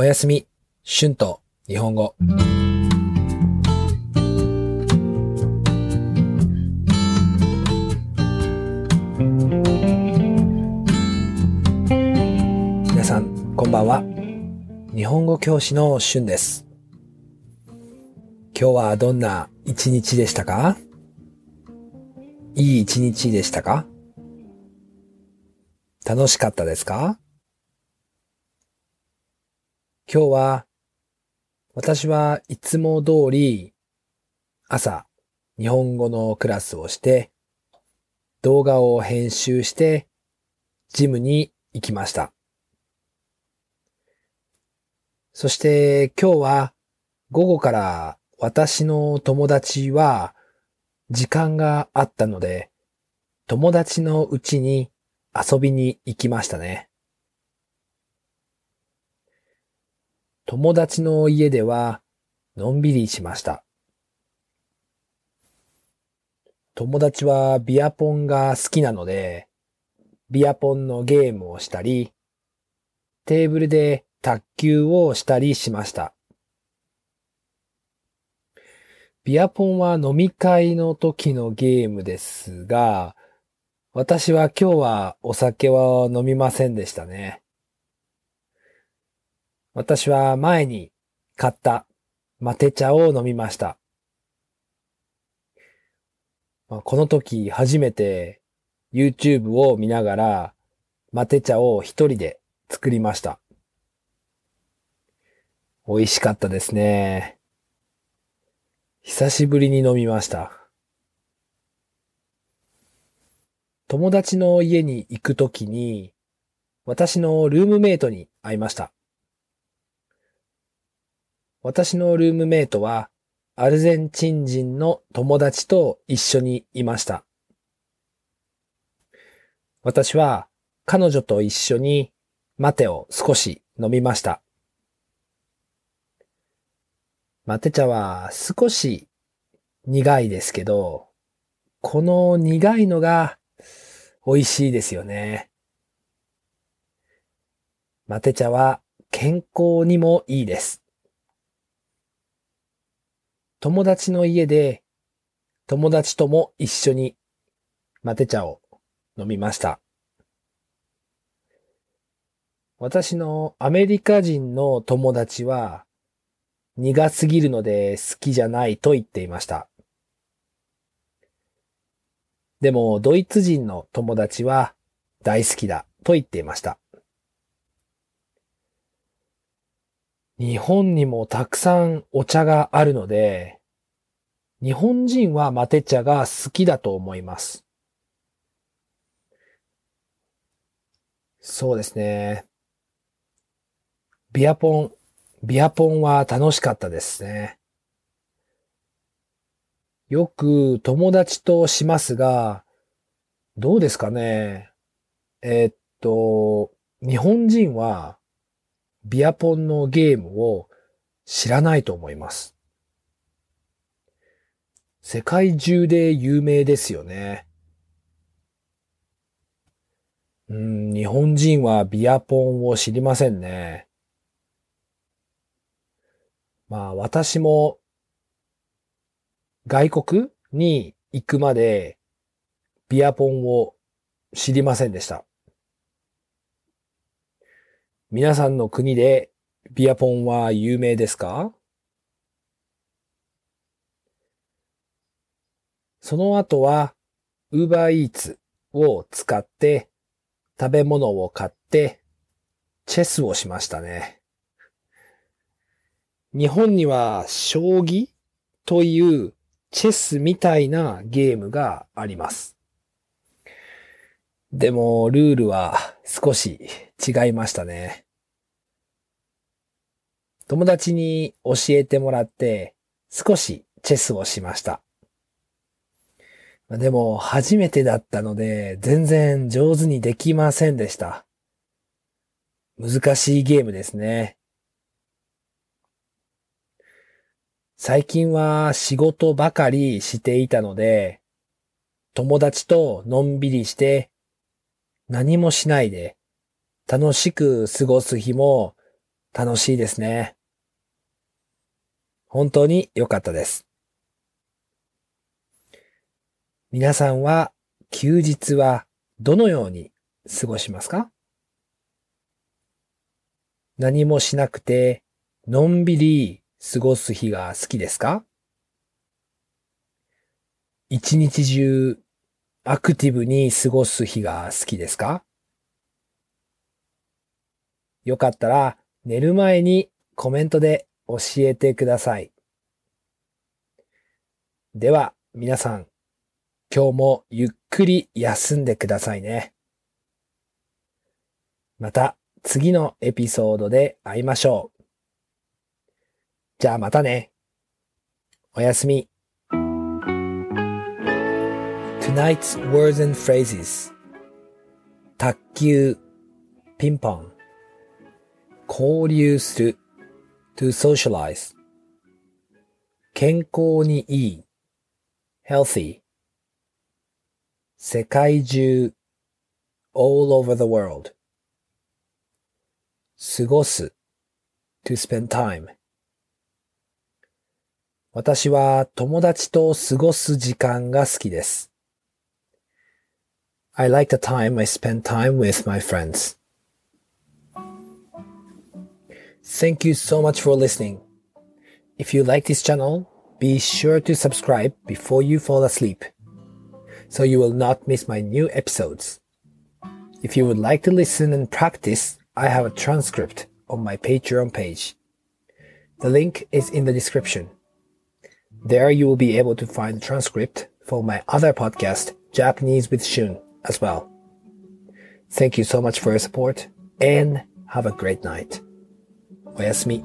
おやすみ、春と日本語。皆さん、こんばんは。日本語教師の春です。今日はどんな一日でしたか？いい一日でしたか？楽しかったですか？今日は、私はいつも通り朝日本語のクラスをして、動画を編集して、ジムに行きました。そして今日は午後から私の友達は時間があったので、友達の家に遊びに行きましたね。友達の家ではのんびりしました。友達はビアポンが好きなので、ビアポンのゲームをしたり、テーブルで卓球をしたりしました。ビアポンは飲み会の時のゲームですが、私は今日はお酒は飲みませんでしたね。私は前に買ったマテ茶を飲みました。この時初めて YouTube を見ながらマテ茶を一人で作りました。美味しかったですね。久しぶりに飲みました。友達の家に行くときに、私のルームメイトに会いました。私のルームメイトは、アルゼンチン人の友達と一緒にいました。私は彼女と一緒にマテを少し飲みました。マテ茶は少し苦いですけど、この苦いのが美味しいですよね。マテ茶は健康にもいいです。友達の家で友達とも一緒にマテ茶を飲みました。私のアメリカ人の友達は苦すぎるので好きじゃないと言っていました。でもドイツ人の友達は大好きだと言っていました。日本にもたくさんお茶があるので、日本人はマテ茶が好きだと思います。そうですね。ビアポン、ビアポンは楽しかったですね。よく友達としますが、どうですかね。えーっと、日本人はビアポンのゲームを知らないと思います。世界中で有名ですよね。うん、日本人はビアポンを知りませんね。まあ私も外国に行くまでビアポンを知りませんでした。皆さんの国でビアポンは有名ですか？その後は Uber Eats を使って食べ物を買ってチェスをしましたね。日本には将棋というチェスみたいなゲームがあります。でもルールは少し違いましたね。友達に教えてもらって少しチェスをしました。でも初めてだったので全然上手にできませんでした。難しいゲームですね。最近は仕事ばかりしていたので、友達とのんびりして何もしないで楽しく過ごす日も楽しいですね。本当に良かったです。皆さんは休日はどのように過ごしますか？何もしなくて、のんびり過ごす日が好きですか？一日中アクティブに過ごす日が好きですか？よかったら寝る前にコメントで教えてください。では皆さん今日もゆっくり休んでくださいね。また次のエピソードで会いましょう。じゃあまたね。おやすみ。Tonight's words and phrases 卓球ピンポン交流する to socialize 健康にいい healthy 世界中 all over the world 過ごす to spend time 私は友達と過ごす時間が好きです。I like the time I spend time with my friends. Thank you so much for listening. If you like this channel, be sure to subscribe before you fall asleep so you will not miss my new episodes. If you would like to listen and practice, I have a transcript on my Patreon page. The link is in the description. There you will be able to find the transcript for my other podcast, Japanese with Shun, as well. Thank you so much for your support and have a great night. おやすみ。